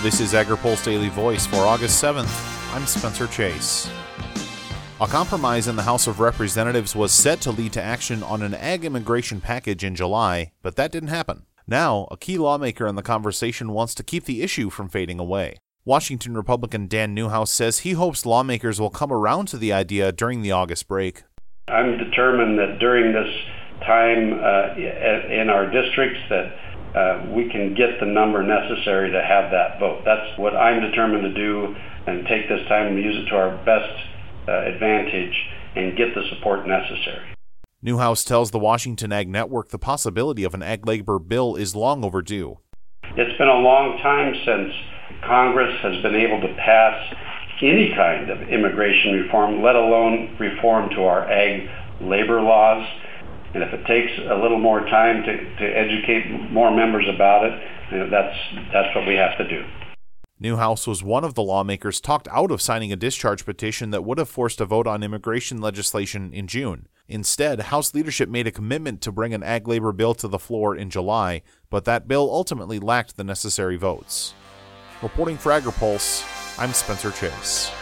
This is AgriPulse Daily Voice for August 7th. I'm Spencer Chase. A compromise in the House of Representatives was set to lead to action on an ag immigration package in July, but that didn't happen. Now, a key lawmaker in the conversation wants to keep the issue from fading away. Washington Republican Dan Newhouse says he hopes lawmakers will come around to the idea during the August break. I'm determined that during this time uh, in our districts that uh, we can get the number necessary to have that vote. That's what I'm determined to do and take this time and use it to our best uh, advantage and get the support necessary. Newhouse tells the Washington Ag Network the possibility of an ag labor bill is long overdue. It's been a long time since Congress has been able to pass any kind of immigration reform, let alone reform to our ag labor laws. And if it takes a little more time to, to educate more members about it, you know, that's, that's what we have to do. Newhouse was one of the lawmakers talked out of signing a discharge petition that would have forced a vote on immigration legislation in June. Instead, House leadership made a commitment to bring an ag labor bill to the floor in July, but that bill ultimately lacked the necessary votes. Reporting for AgriPulse, I'm Spencer Chase.